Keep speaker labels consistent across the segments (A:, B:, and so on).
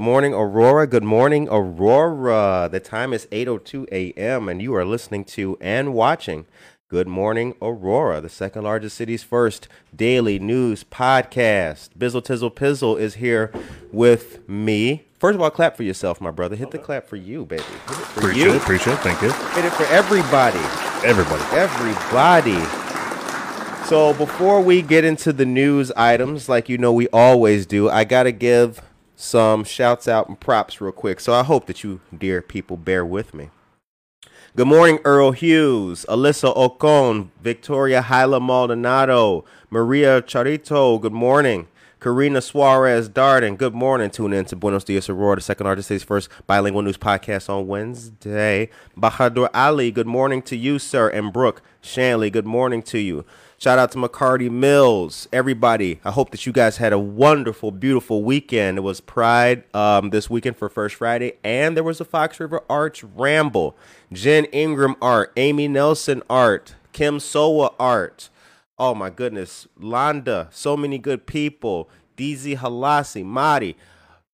A: Good morning, Aurora. Good morning, Aurora. The time is 8:02 a.m. and you are listening to and watching Good Morning Aurora, the second largest city's first daily news podcast. Bizzle Tizzle Pizzle is here with me. First of all, clap for yourself, my brother. Hit the clap for you, baby. Hit it for
B: Appreciate
A: you.
B: it. Appreciate it. Thank you.
A: Hit it for everybody.
B: Everybody.
A: Everybody. So before we get into the news items, like you know we always do, I gotta give some shouts out and props real quick. So I hope that you, dear people, bear with me. Good morning, Earl Hughes, Alyssa Ocon, Victoria Hyla Maldonado, Maria Charito. Good morning. Karina Suarez Darden. Good morning. Tune in to Buenos Dias Aurora, the second largest city's first bilingual news podcast on Wednesday. Bahadur Ali. Good morning to you, sir. And Brooke Shanley. Good morning to you. Shout out to McCarty Mills, everybody. I hope that you guys had a wonderful, beautiful weekend. It was Pride um, this weekend for First Friday, and there was a Fox River Arts Ramble. Jen Ingram art, Amy Nelson art, Kim Sowa art. Oh my goodness, Londa, so many good people. DZ Halasi, Madi,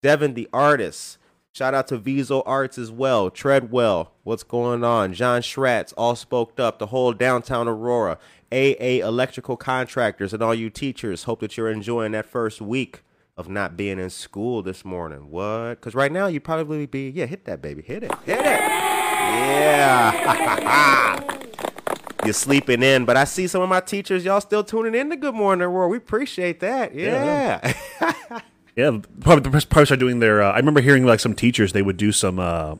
A: Devin the artist. Shout out to Viso Arts as well. Treadwell, what's going on? John Schratz, all spoked up. The whole downtown Aurora. AA Electrical Contractors and all you teachers. Hope that you're enjoying that first week of not being in school this morning. What? Because right now you'd probably be, yeah, hit that baby. Hit it. Hit it. Yeah. You're sleeping in, but I see some of my teachers, y'all still tuning in to Good Morning Aurora. We appreciate that. Yeah.
B: Yeah, probably probably start doing their. Uh, I remember hearing like some teachers they would do some uh,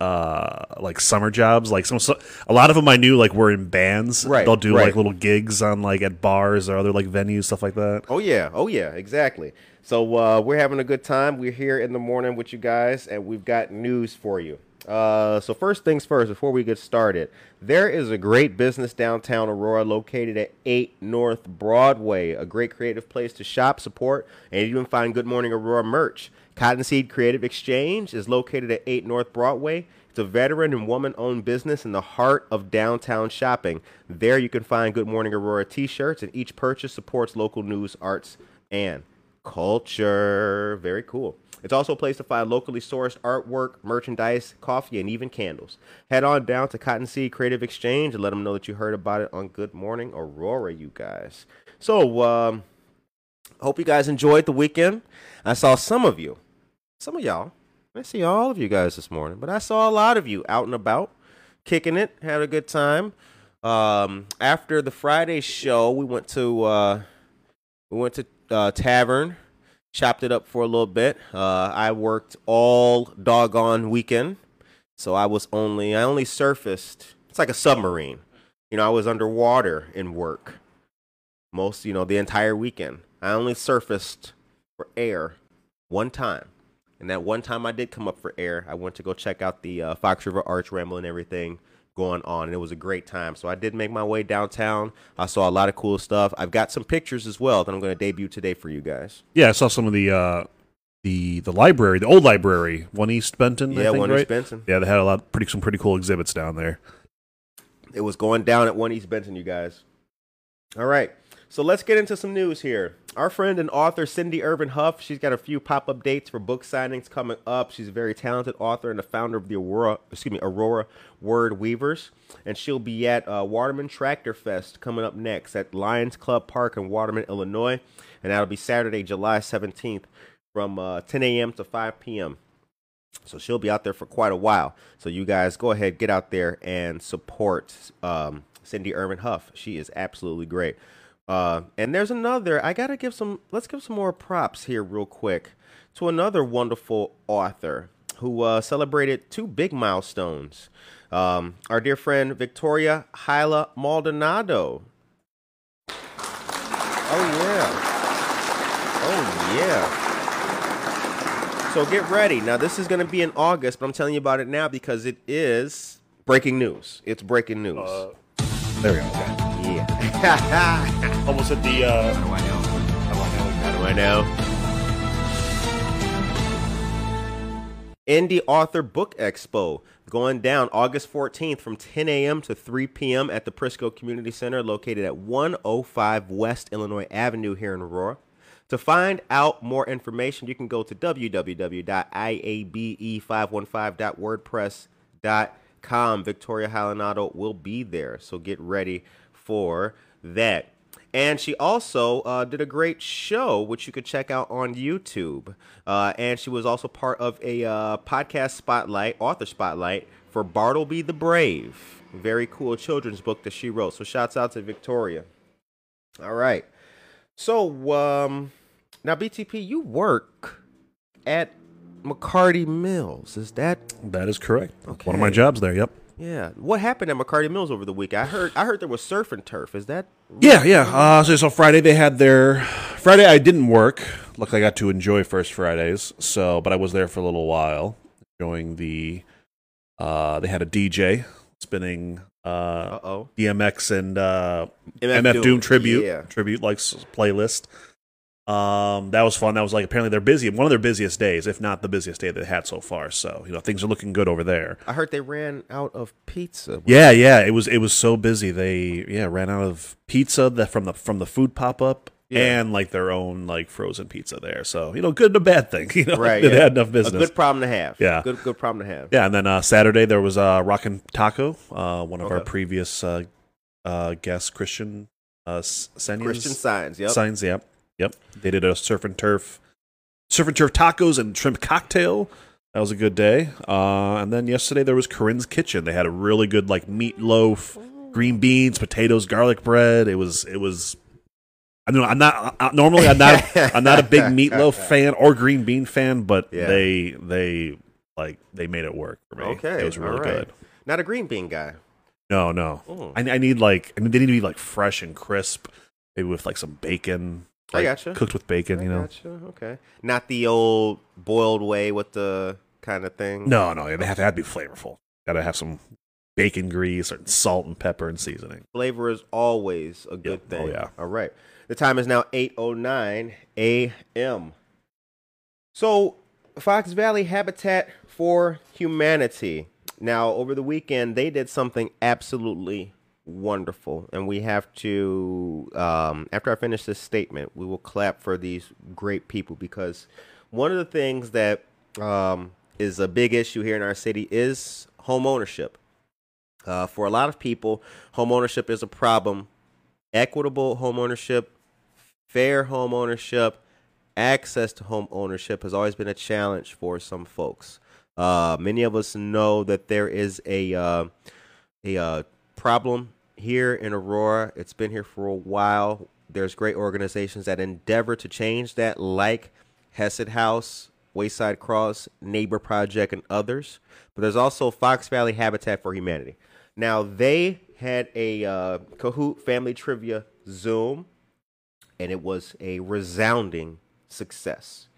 B: uh, like summer jobs. Like some, so, a lot of them I knew like were in bands.
A: Right,
B: They'll do
A: right.
B: like little gigs on like at bars or other like venues stuff like that.
A: Oh yeah, oh yeah, exactly. So uh, we're having a good time. We're here in the morning with you guys, and we've got news for you. Uh, so first things first, before we get started, there is a great business downtown Aurora located at 8 North Broadway, a great creative place to shop, support, and even find Good Morning Aurora merch. Cottonseed Creative Exchange is located at 8 North Broadway. It's a veteran and woman owned business in the heart of downtown shopping. There you can find Good Morning Aurora t shirts, and each purchase supports local news, arts, and culture. Very cool. It's also a place to find locally sourced artwork, merchandise, coffee, and even candles. Head on down to Cottonseed Creative Exchange and let them know that you heard about it on Good Morning Aurora, you guys. So, um, hope you guys enjoyed the weekend. I saw some of you, some of y'all. I see all of you guys this morning, but I saw a lot of you out and about, kicking it, had a good time. Um, after the Friday show, we went to uh, we went to uh, tavern, chopped it up for a little bit. Uh, I worked all doggone weekend, so I was only I only surfaced. It's like a submarine, you know. I was underwater in work most, you know, the entire weekend. I only surfaced for air one time. And that one time I did come up for air, I went to go check out the uh, Fox River Arts Ramble and everything going on. And it was a great time. So I did make my way downtown. I saw a lot of cool stuff. I've got some pictures as well that I'm going to debut today for you guys.
B: Yeah, I saw some of the uh, the the library, the old library, one East Benton. I
A: Yeah,
B: think,
A: one
B: right?
A: East Benton.
B: Yeah, they had a lot, pretty some pretty cool exhibits down there.
A: It was going down at one East Benton, you guys. All right. So let's get into some news here. Our friend and author Cindy Ervin Huff, she's got a few pop-up dates for book signings coming up. She's a very talented author and the founder of the Aurora, excuse me, Aurora Word Weavers, and she'll be at uh, Waterman Tractor Fest coming up next at Lions Club Park in Waterman, Illinois, and that'll be Saturday, July 17th, from uh, 10 a.m. to 5 p.m. So she'll be out there for quite a while. So you guys go ahead, get out there and support um, Cindy Ervin Huff. She is absolutely great. Uh, and there's another. I gotta give some. Let's give some more props here, real quick, to another wonderful author who uh, celebrated two big milestones. Um, our dear friend Victoria Hyla Maldonado. Oh yeah. Oh yeah. So get ready. Now this is going to be in August, but I'm telling you about it now because it is breaking news. It's breaking news.
B: There we go. Okay.
A: yeah.
B: Almost at the. Uh,
A: How do I know? How do I know? Indie Author Book Expo going down August 14th from 10 a.m. to 3 p.m. at the Prisco Community Center located at 105 West Illinois Avenue here in Aurora. To find out more information, you can go to www.iabe515.wordpress.com. Victoria Halanado will be there, so get ready for that. And she also uh, did a great show, which you could check out on YouTube. Uh, and she was also part of a uh, podcast spotlight, author spotlight for Bartleby the Brave. Very cool children's book that she wrote. So shouts out to Victoria. All right. So um, now, BTP, you work at McCarty Mills. Is that
B: that is correct.
A: Okay.
B: One of my jobs there. Yep.
A: Yeah? What happened at McCarty Mills over the week? I heard. I heard there was surf and turf. Is that
B: Yeah, yeah. Uh, so, so Friday they had their Friday. I didn't work. Luckily, I got to enjoy First Fridays. So, but I was there for a little while, enjoying the. Uh, they had a DJ spinning uh. DMX and uh,
A: MF
B: MF,
A: Doom,
B: Doom, tribute
A: yeah.
B: tribute like playlist. Um, that was fun. That was like apparently they're busy one of their busiest days, if not the busiest day they had so far. So you know things are looking good over there.
A: I heard they ran out of pizza.
B: Yeah, yeah. It was it was so busy. They yeah ran out of pizza that from the from the food pop up
A: Yeah.
B: and like their own like frozen pizza there. So you know, good and a bad thing. You know,
A: Right.
B: they
A: yeah.
B: had enough
A: A
B: business.
A: good problem to have.
B: Yeah.
A: Good. Good problem to have.
B: yeah, and then uh, Saturday there was uh, Rockin' Taco, uh, one of our previous uh, uh, guests, Christian uh,
A: Christian Signs. Yep.
B: Signs, yep. Yep. They did a surf and turf surf and turf tacos and shrimp cocktail. That was a good day. Uh, and then yesterday there was Corinne's Kitchen. They had a really good like meatloaf, green beans, potatoes, garlic bread. It was it was I know I'm not uh, normally I'm not I'm not a big meatloaf fan or green bean fan, but
A: Yeah.
B: they they like they made it work for me.
A: Okay.
B: It was really
A: all right.
B: good.
A: Not a green bean guy.
B: No, no.
A: Mm.
B: I, I need like I mean, they need to be like fresh and crisp, maybe with like some bacon.
A: I
B: like,
A: gotcha.
B: Cooked with bacon,
A: I
B: you know.
A: gotcha. Okay. Not the old boiled way with the kind of thing.
B: No, no, they have to, have to be flavorful. Got to have some bacon grease or salt and pepper and seasoning.
A: Flavor is always a good
B: Yeah. Oh,
A: thing.
B: yeah.
A: All right. The time is now 8:09 a.m. So, Fox Valley Habitat for Humanity. Now, over the weekend, they did something absolutely wonderful, and we have to. Um, after I finish this statement, we will clap for these great people because one of the things that um, is a big issue here in our city is home ownership. Uh, for a lot of people, home ownership is a problem. Equitable home ownership fair home ownership, access to home ownership has always been a challenge for some folks. Uh, many of us know that there is a uh, a uh, problem here in Aurora. It's been here for a while. There's great organizations that endeavor to change that, like Hesed House, Wayside Cross, Neighbor Project, and others. But there's also Fox Valley Habitat for Humanity. Now, they had a uh, Kahoot family trivia Zoom, and it was a resounding success.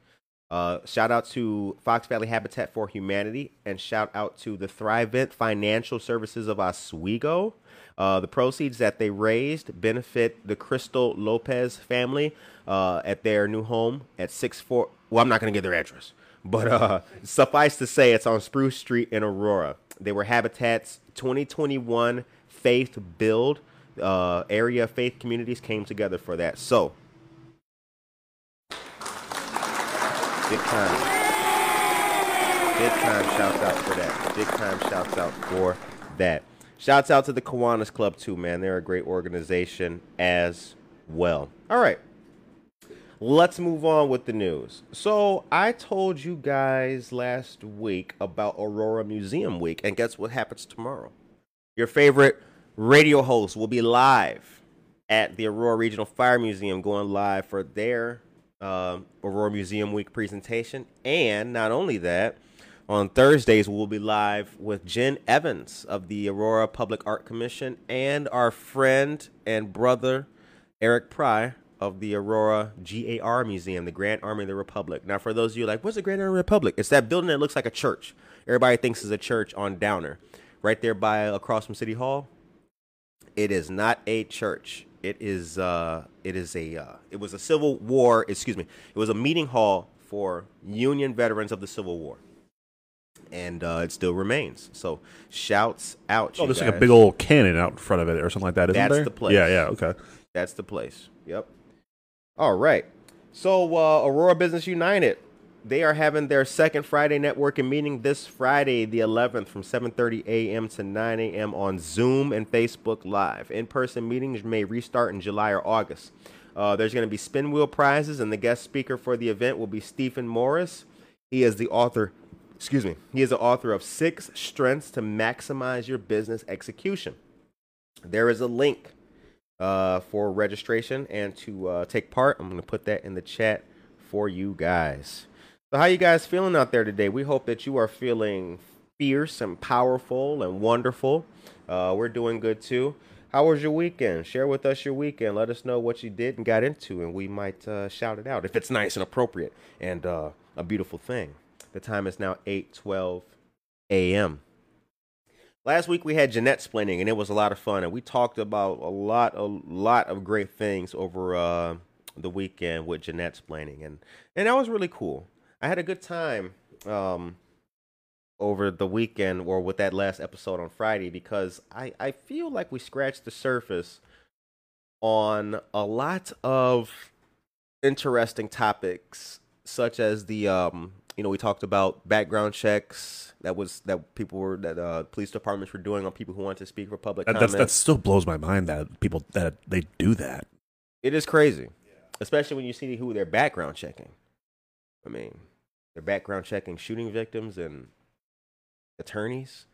A: Uh, shout out to Fox Valley Habitat for Humanity and shout out to the Thrivent Financial Services of Oswego. Uh, the proceeds that they raised benefit the Crystal Lopez family uh, at their new home at 64. Well, I'm not going to give their address, but uh, suffice to say, it's on Spruce Street in Aurora. They were Habitat's 2021 Faith Build. Uh, area faith communities came together for that. So, Big time. Big time shouts out for that. Big time shouts out for that. Shouts out to the Kiwanis Club too, man. They're a great organization as well. All right. Let's move on with the news. So, I told you guys last week about Aurora Museum Week, and guess what happens tomorrow? Your favorite radio host will be live at the Aurora Regional Fire Museum, going live for their uh, Aurora Museum Week presentation. And not only that, on Thursdays, we'll be live with Jen Evans of the Aurora Public Art Commission and our friend and brother, Eric Pry of the Aurora GAR Museum, the Grand Army of the Republic. Now, for those of you like, what's the Grand Army of the Republic? It's that building that looks like a church. Everybody thinks is a church on Downer, right there by across from City Hall. It is not a church. It is uh, it is a uh, it was a Civil War. Excuse me. It was a meeting hall for Union veterans of the Civil War, and uh, it still remains. So shouts out.
B: Oh,
A: you
B: there's like a big old cannon out in front of it or something like that, isn't
A: That's
B: there?
A: the place.
B: Yeah, yeah, okay.
A: That's the place. Yep. All right. So uh, Aurora Business United, they are having their second Friday networking meeting this Friday, the 11th, from 7:30 a.m. to 9 a.m. on Zoom and Facebook Live. In-person meetings may restart in July or August. Uh, there's going to be spin wheel prizes, and the guest speaker for the event will be Stephen Morris. He is the author. Excuse me. He is the author of Six Strengths to Maximize Your Business Execution. There is a link uh, for registration and to uh, take part. I'm going to put that in the chat for you guys. So, how you guys feeling out there today? We hope that you are feeling fierce and powerful and wonderful. Uh, we're doing good too. How was your weekend? Share with us your weekend. Let us know what you did and got into, and we might uh, shout it out if it's nice and appropriate and uh, a beautiful thing. The time is now 8:12 a.m. Last week we had Jeanette splaining, and it was a lot of fun, and we talked about a lot, a lot of great things over uh, the weekend with Jeanette splaining, and and that was really cool. I had a good time um, over the weekend, or with that last episode on Friday, because I I feel like we scratched the surface on a lot of interesting topics, such as the um, you know, we talked about background checks that was that people were that uh, police departments were doing on people who wanted to speak for public
B: That,
A: comment.
B: that still blows my mind that people that they do that.
A: It is crazy, especially when you see who they're background checking. I mean, they're background checking shooting victims and attorneys.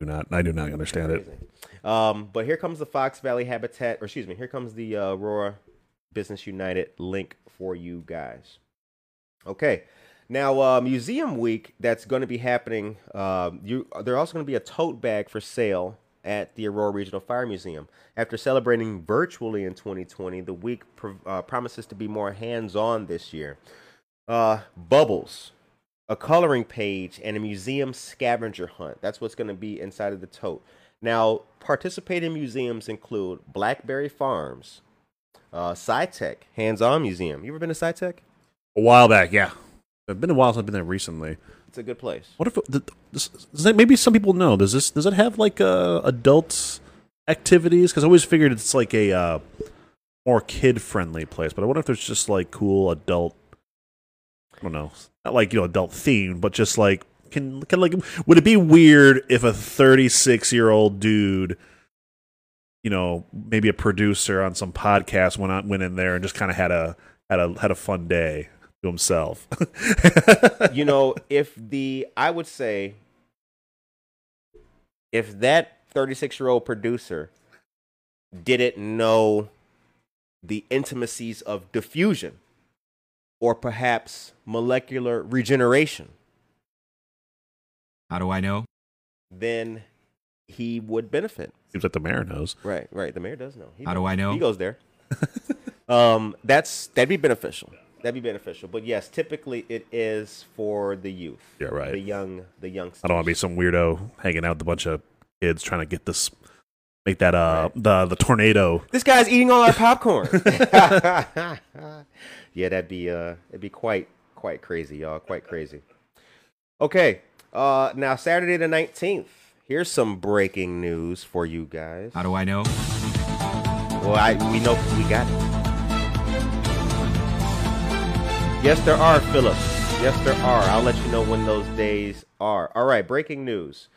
B: Do not I do not understand it.
A: Um, but here comes the Fox Valley Habitat, or excuse me, here comes the uh, Aurora Business United link for you guys. Okay, now uh, Museum Week that's going to be happening. Um, you there's also going to be a tote bag for sale at the Aurora Regional Fire Museum. After celebrating virtually in 2020, the week pro- uh, promises to be more hands-on this year. Uh, bubbles, a coloring page, and a museum scavenger hunt. That's what's going to be inside of the tote. Now, participating museums include Blackberry Farms, uh, SciTech, hands-on museum. You ever been to SciTech?
B: A while back, yeah. It's been a while since I've been there recently.
A: It's a good place.
B: What if the, does that, maybe some people know? Does this does it have like uh, adult activities? Because I always figured it's like a uh, more kid friendly place, but I wonder if there's just like cool adult. I don't know, not like you know adult themed, but just like can can like would it be weird if a 36 year old dude, you know, maybe a producer on some podcast went on went in there and just kind of had a had a had a fun day to himself.
A: you know, if the I would say if that 36 year old producer didn't know the intimacies of diffusion or perhaps molecular regeneration,
C: How do I know?
A: then he would benefit.
B: Seems like the mayor knows.
A: Right, right. The mayor does know. He
C: How do. I know?
A: He goes there. um, that's that'd be beneficial. That'd be beneficial. But yes, typically it is for the youth.
B: Yeah, right.
A: The young, the youngsters.
B: I don't want to be some weirdo hanging out with a bunch of kids trying to get this, make that uh the the tornado.
A: This guy's eating all our popcorn. yeah, that'd be uh, it'd be quite quite crazy, y'all. Quite crazy. Okay, uh, now Saturday the nineteenth. Here's some breaking news for you guys.
C: How do I know?
A: Well, I we know we got it. Yes, there are, Philip. Yes, there are. I'll let you know when those days are. All right, breaking news.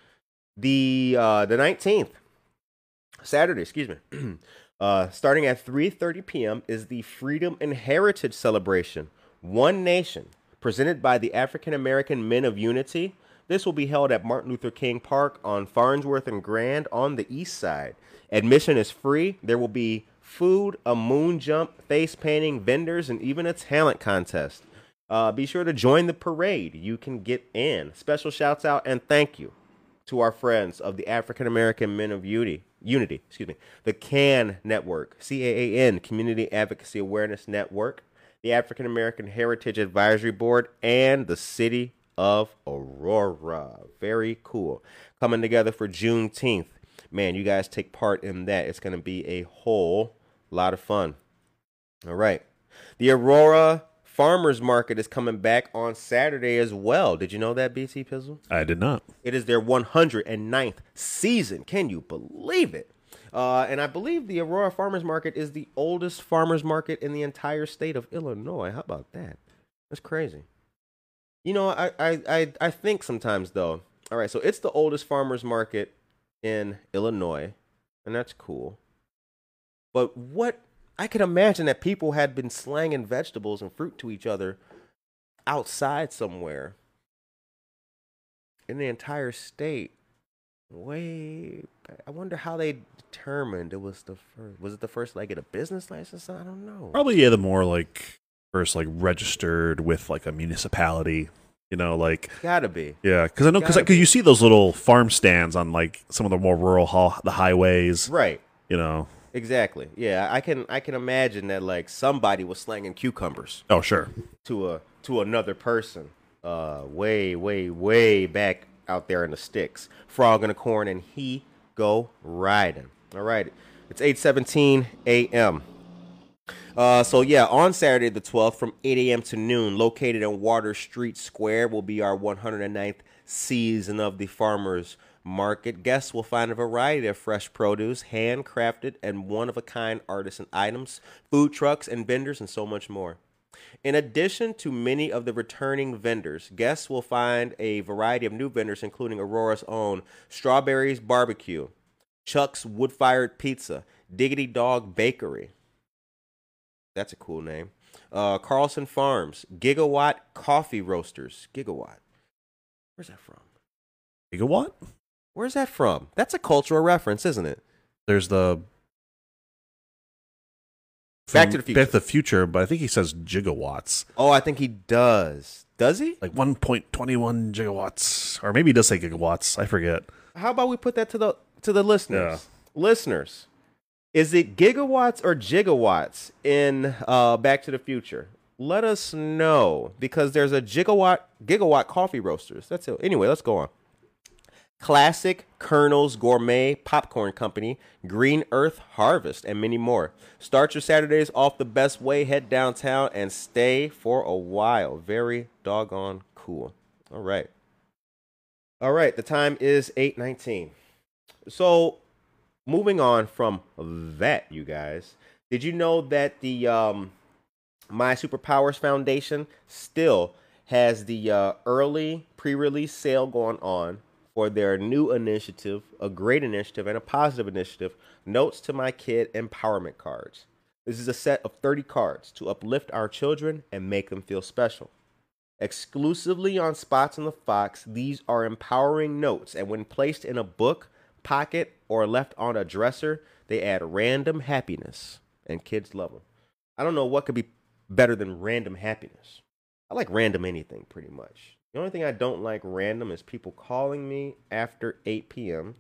A: The uh the 19th, Saturday, excuse me. uh starting at 3:30 p.m. is the Freedom and Heritage Celebration, One Nation, presented by the African American Men of Unity. This will be held at Martin Luther King Park on Farnsworth and Grand on the east side. Admission is free. There will be food, a moon jump, face painting, vendors, and even a talent contest. Uh, be sure to join the parade. You can get in. Special shouts out and thank you to our friends of the African American Men of Unity, Unity, excuse me, the CAN Network, C A A N, Community Advocacy Awareness Network, the African American Heritage Advisory Board, and the City of Aurora. Very cool. Coming together for Juneteenth. Man, you guys take part in that. It's going to be a whole lot of fun. All right. The Aurora Farmers Market is coming back on Saturday as well. Did you know that, BC Pizzle?
B: I did not.
A: It is their 109th season. Can you believe it? Uh, and I believe the Aurora Farmers Market is the oldest farmers market in the entire state of Illinois. How about that? That's crazy. You know, I, I, I, I think sometimes though. All right, so it's the oldest farmers market in Illinois, and that's cool. But what I can imagine that people had been slanging vegetables and fruit to each other outside somewhere in the entire state. Way, back. I wonder how they determined it was the first. Was it the first like get a business license? I don't know.
B: Probably yeah, the more like first like registered with like a municipality. You know, like
A: Gotta be.
B: yeah, because I know because
A: Gotta
B: you see those little farm stands on like some of the more rural ha- the highways.
A: Right.
B: You know.
A: Exactly. Yeah, I can I can imagine that like somebody was slanging cucumbers
B: Oh sure.
A: to a to another person. Uh way way way back out there in the sticks. Frog in the corn and he go riding. All right. It's 8:17 a.m. Uh, so yeah, on Saturday the 12th from 8 a.m. to noon, located in Water Street Square, will be our 109th season of the Farmers Market. Guests will find a variety of fresh produce, handcrafted and one-of-a-kind artisan items, food trucks and vendors, and so much more. In addition to many of the returning vendors, guests will find a variety of new vendors, including Aurora's own Strawberries Barbecue, Chuck's Wood Fired Pizza, Diggity Dog Bakery. That's a cool name. Uh, Carlson Farms, Gigawatt Coffee Roasters. Gigawatt. Where's that from?
B: Gigawatt.
A: Where's that from? That's a cultural reference, isn't it?
B: There's the
A: Back to the
B: Back
A: Future.
B: to the Future, but I think he says gigawatts,
A: Oh, I think he does. Does he?
B: like 1.21 gigawatts, or maybe he does say gigawatts. I forget.
A: How about we put that to the to the listeners? Listeners, is it gigawatts or gigawatts in uh, Back to the Future? Let us know because there's a gigawatt gigawatt coffee roasters. That's it. Anyway, let's go on. Classic Colonel's Gourmet Popcorn Company, Green Earth Harvest, and many more. Start your Saturdays off the best way. Head downtown and stay for a while. Very doggone cool. All right. All right, the time is 8:19. So, moving on from that, you guys, did you know that the um My Superpowers Foundation still has the uh, early pre-release sale going on for their new initiative, a great initiative and a positive initiative, Notes to My Kid Empowerment Cards. This is a set of 30 cards to uplift our children and make them feel special. Exclusively on Spots on the Fox, these are empowering notes, and when placed in a book, pocket, or left on a dresser, they add random happiness, and kids love them. I don't know what could be better than random happiness. I like random anything pretty much. The only thing I don't like random is people calling me after 8 p.m.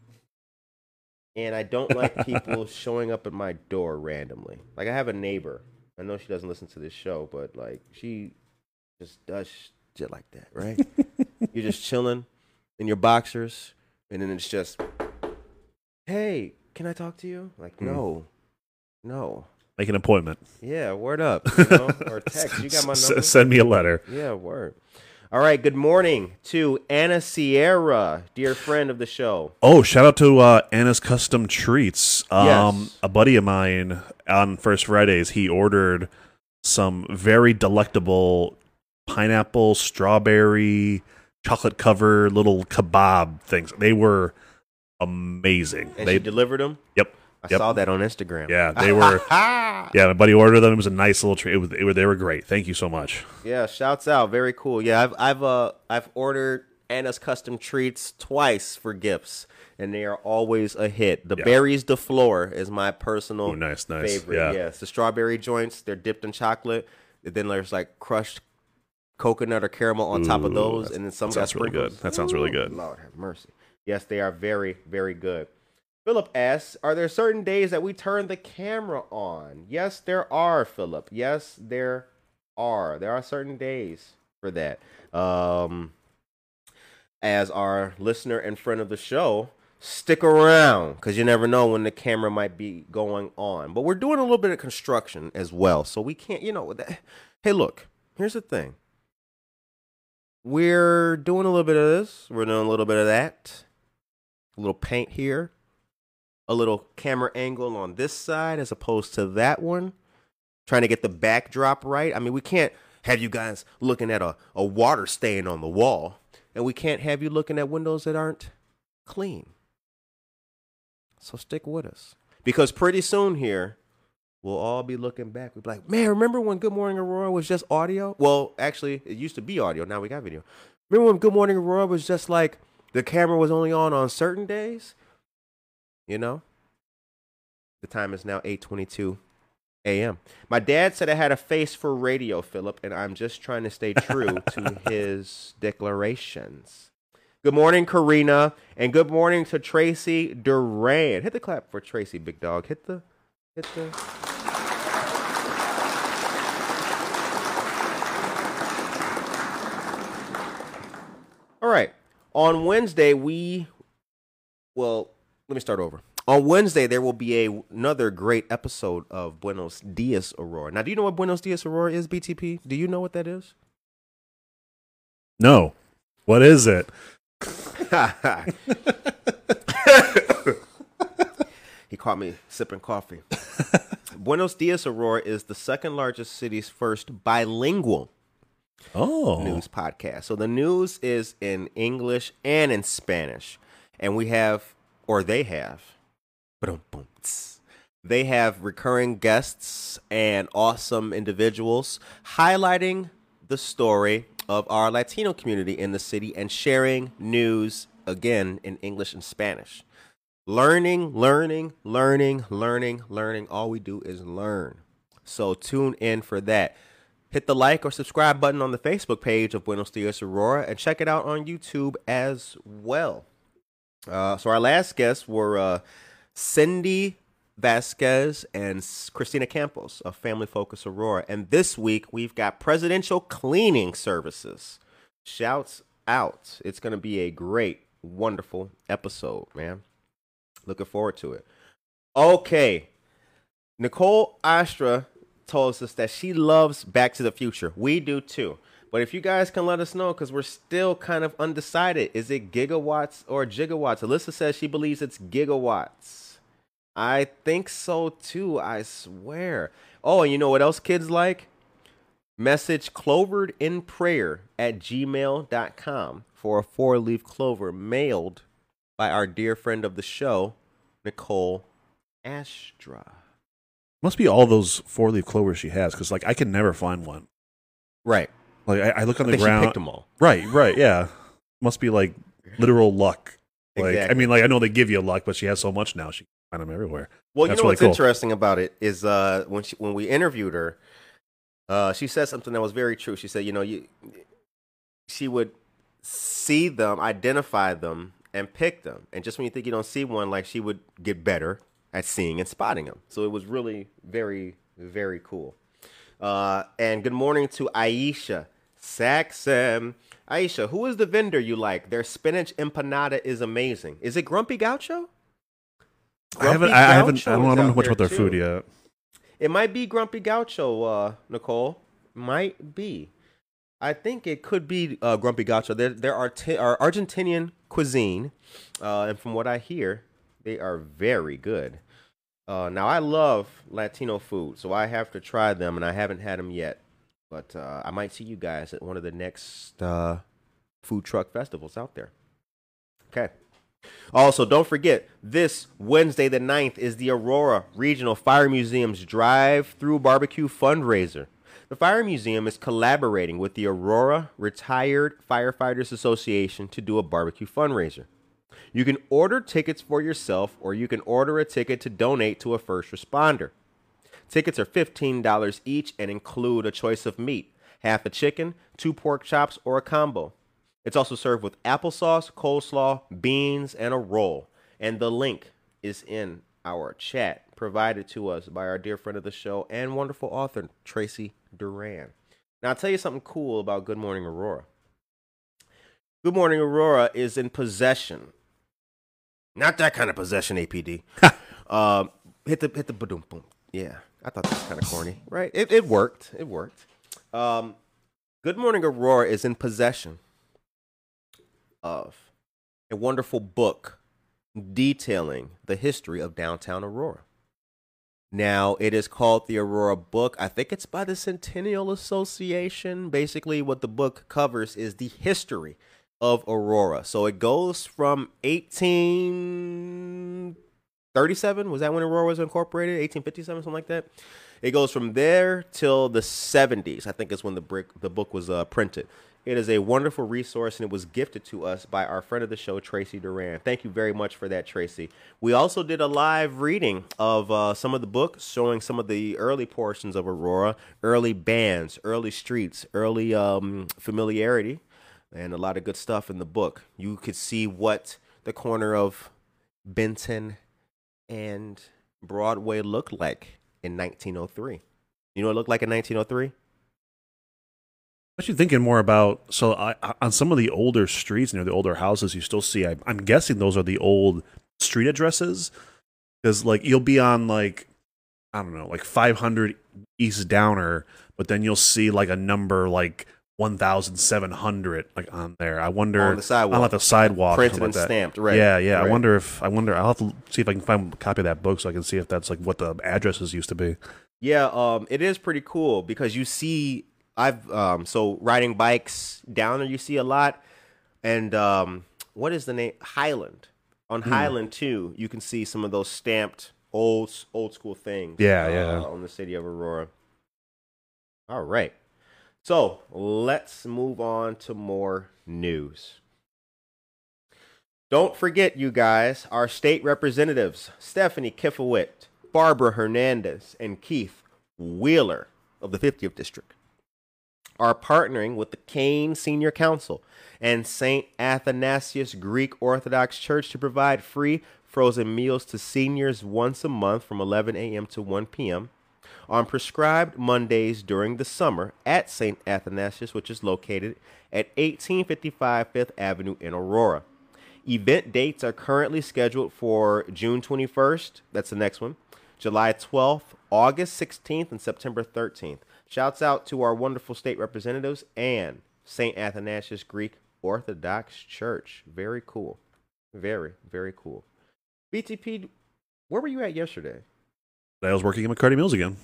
A: And I don't like people showing up at my door randomly. Like I have a neighbor. I know she doesn't listen to this show, but like she just does shit like that, right? You're just chilling in your boxers, and then it's just, hey, can I talk to you? Like,
B: Hmm.
A: no, no.
B: Make an appointment.
A: Yeah, word up. You know? or text. You got my
B: S-
A: number?
B: send me a letter.
A: Yeah, word. All right, good morning to Anna Sierra, dear friend of the show.
B: Oh, shout out to uh, Anna's Custom Treats. Um,
A: Yes.
B: A buddy of mine on First Fridays, he ordered some very delectable pineapple, strawberry, chocolate covered little kebab things. They were amazing.
A: And
B: they,
A: she delivered them.
B: yep.
A: I
B: Yep.
A: saw that on Instagram.
B: Yeah, they were. yeah, my buddy ordered them. It was a nice little treat. It was, it were, they were great. Thank you so much.
A: Yeah, shouts out. Very cool. Yeah, I've I've uh I've ordered Anna's custom treats twice for gifts, and they are always a hit. The
B: Yeah.
A: berries de flor is my personal
B: Ooh, nice, nice.
A: favorite.
B: Yeah.
A: Yes, the strawberry joints. They're dipped in chocolate. And then there's like crushed coconut or caramel on top of those, and then some
B: sounds
A: got
B: really good. That sounds really good.
A: Lord have mercy. Yes, they are very very good. Philip asks, "Are there certain days that we turn the camera on?" Yes, there are, Philip. Yes, there are. There are certain days for that. Um, as our listener and friend of the show, stick around because you never know when the camera might be going on. But we're doing a little bit of construction as well, so we can't, you know. That, hey, look. Here's the thing. We're doing a little bit of this. We're doing a little bit of that. A little paint here. A little camera angle on this side as opposed to that one. Trying to get the backdrop right. I mean, we can't have you guys looking at a, a water stain on the wall. And we can't have you looking at windows that aren't clean. So stick with us. Because pretty soon here, we'll all be looking back. We'll be like, man, remember when Good Morning Aurora was just audio? Well, actually, it used to be audio. Now we got video. Remember when Good Morning Aurora was just like the camera was only on on certain days? You know? The time is now 8:22 a.m. My dad said I had a face for radio, Philip, and I'm just trying to stay true to his declarations. Good morning, Karina, and good morning to Tracy Duran. Hit the clap for Tracy, big dog. Hit the, hit the. All right. On Wednesday, we, well, let me start over. On Wednesday, there will be a, another great episode of Buenos Dias Aurora. Now, do you know what Buenos Dias Aurora is, BTP? Do you know what that is?
B: No. What is it?
A: he caught me sipping coffee. Buenos Dias Aurora is the second largest city's first bilingual
B: Oh.
A: news podcast. So the news is in English and in Spanish. And we have, or they have, ba-dum, boom, tss. they have recurring guests and awesome individuals highlighting the story of our Latino community in the city and sharing news again in English and Spanish. Learning, learning, learning, learning, learning. All we do is learn. So tune in for that. Hit the like or subscribe button on the Facebook page of Buenos Dias Aurora and check it out on YouTube as well. Uh, so our last guests were uh, Cindy Vasquez and Christina Campos of Family Focus Aurora. And this week we've got Presidential Cleaning Services. Shouts out. It's going to be a great, wonderful episode, man. Looking forward to it. Okay. Nicole Astra tells us that she loves Back to the Future. We do too. But if you guys can let us know, because we're still kind of undecided, is it gigawatts or gigawatts? Alyssa says she believes it's gigawatts. I think so too, I swear. Oh, and you know what else kids like? Message clovered in prayer at gmail.com for a four leaf clover mailed by our dear friend of the show, Nicole Astra.
B: Must be all those four leaf clovers she has, because like I can never find one.
A: Right.
B: Like I, I look on the
A: think she
B: ground.
A: picked them all.
B: Right, right, yeah. Must be like literal luck. Like I
A: Exactly.
B: mean, like I know they give you luck, but she has so much now she can find them everywhere.
A: Well, you know
B: really
A: what's
B: cool.
A: interesting about it is uh, when she when we interviewed her, uh, she said something that was very true. She said, you know, you she would see them, identify them, and pick them. And just when you think you don't see one, like she would get better at seeing and spotting them. So it was really very very cool. Uh, and good morning to Aisha Saxon. Aisha, who is the vendor you like? Their spinach empanada is amazing. Is it Grumpy Gaucho?
B: I haven't,
A: Grumpy
B: I haven't, I don't, I don't know much about their food yet.
A: It might be Grumpy Gaucho, uh, Nicole. Might be. I think it could be uh, Grumpy Gaucho. There, there are, t- are Argentinian cuisine, uh, and from what I hear, they are very good. Uh, now I love Latino food, so I have to try them, and I haven't had them yet. But uh, I might see you guys at one of the next uh, food truck festivals out there. Okay. Also, don't forget, this Wednesday the 9th is the Aurora Regional Fire Museum's drive through barbecue fundraiser. The Fire Museum is collaborating with the Aurora Retired Firefighters Association to do a barbecue fundraiser. You can order tickets for yourself or you can order a ticket to donate to a first responder. Tickets are $15 each and include a choice of meat half a chicken, two pork chops, or a combo. It's also served with applesauce, coleslaw, beans, and a roll. And the link is in our chat provided to us by our dear friend of the show and wonderful author, Tracy Duran. Now, I'll tell you something cool about Good Morning Aurora. Good Morning Aurora is in possession. Not that kind of possession, APD. um, hit the hit the boom boom. Yeah, I thought that was kind of corny, right? It it worked. It worked. Um, Good Morning Aurora is in possession of a wonderful book detailing the history of downtown Aurora. Now, it is called the Aurora Book. I think it's by the Centennial Association. Basically, what the book covers is the history of Aurora. So it goes from 1837. Was that when Aurora was incorporated? 1857, something like that. It goes from there till the 70s. I think is when the brick the book was uh, printed. It is a wonderful resource, and it was gifted to us by our friend of the show, Tracy Duran. Thank you very much for that, Tracy. We also did a live reading of uh, some of the book showing some of the early portions of Aurora, early bands, early streets, early um, familiarity, and a lot of good stuff in the book. You could see what the corner of Benton and Broadway looked like in 1903. You know what it looked like in 1903?
B: Actually, thinking more about so I- on some of the older streets near the older houses, you still see. I, I'm guessing those are the old street addresses because like you'll be on like I don't know, like 500 East Downer, but then you'll see like a number like 1,700 like on there. I wonder
A: On the sidewalk.
B: on like the sidewalk,
A: Printed and
B: like
A: stamped, right.
B: Yeah, yeah. I wonder if I wonder. I'll have to see if I can find a copy of that book so I can see if that's like what the addresses used to be.
A: Yeah, um, it is pretty cool because you see, I've um, so riding bikes down there, you see a lot, and um, what is the name? Highland. On
B: Hmm.
A: Highland too, you can see some of those stamped old old school things.
B: Yeah,
A: uh,
B: yeah.
A: On the city of Aurora. All right, so let's move on to more news. Don't forget, you guys, our state representatives, Stephanie Kifowit, Barbara Hernandez, and Keith Wheeler of the 50th District, are partnering with the Kane Senior Council and St. Athanasius Greek Orthodox Church to provide free frozen meals to seniors once a month from 11 a.m. to 1 p.m. on prescribed Mondays during the summer at St. Athanasius, which is located at 1855 Fifth Avenue in Aurora. Event dates are currently scheduled for June 21st. That's the next one. July 12th, August 16th, and September 13th. Shouts out to our wonderful state representatives and St. Athanasius Greek Orthodox Church. Very cool. Very, very cool. BTP, where were you at yesterday?
B: I was working at McCarty Mills again.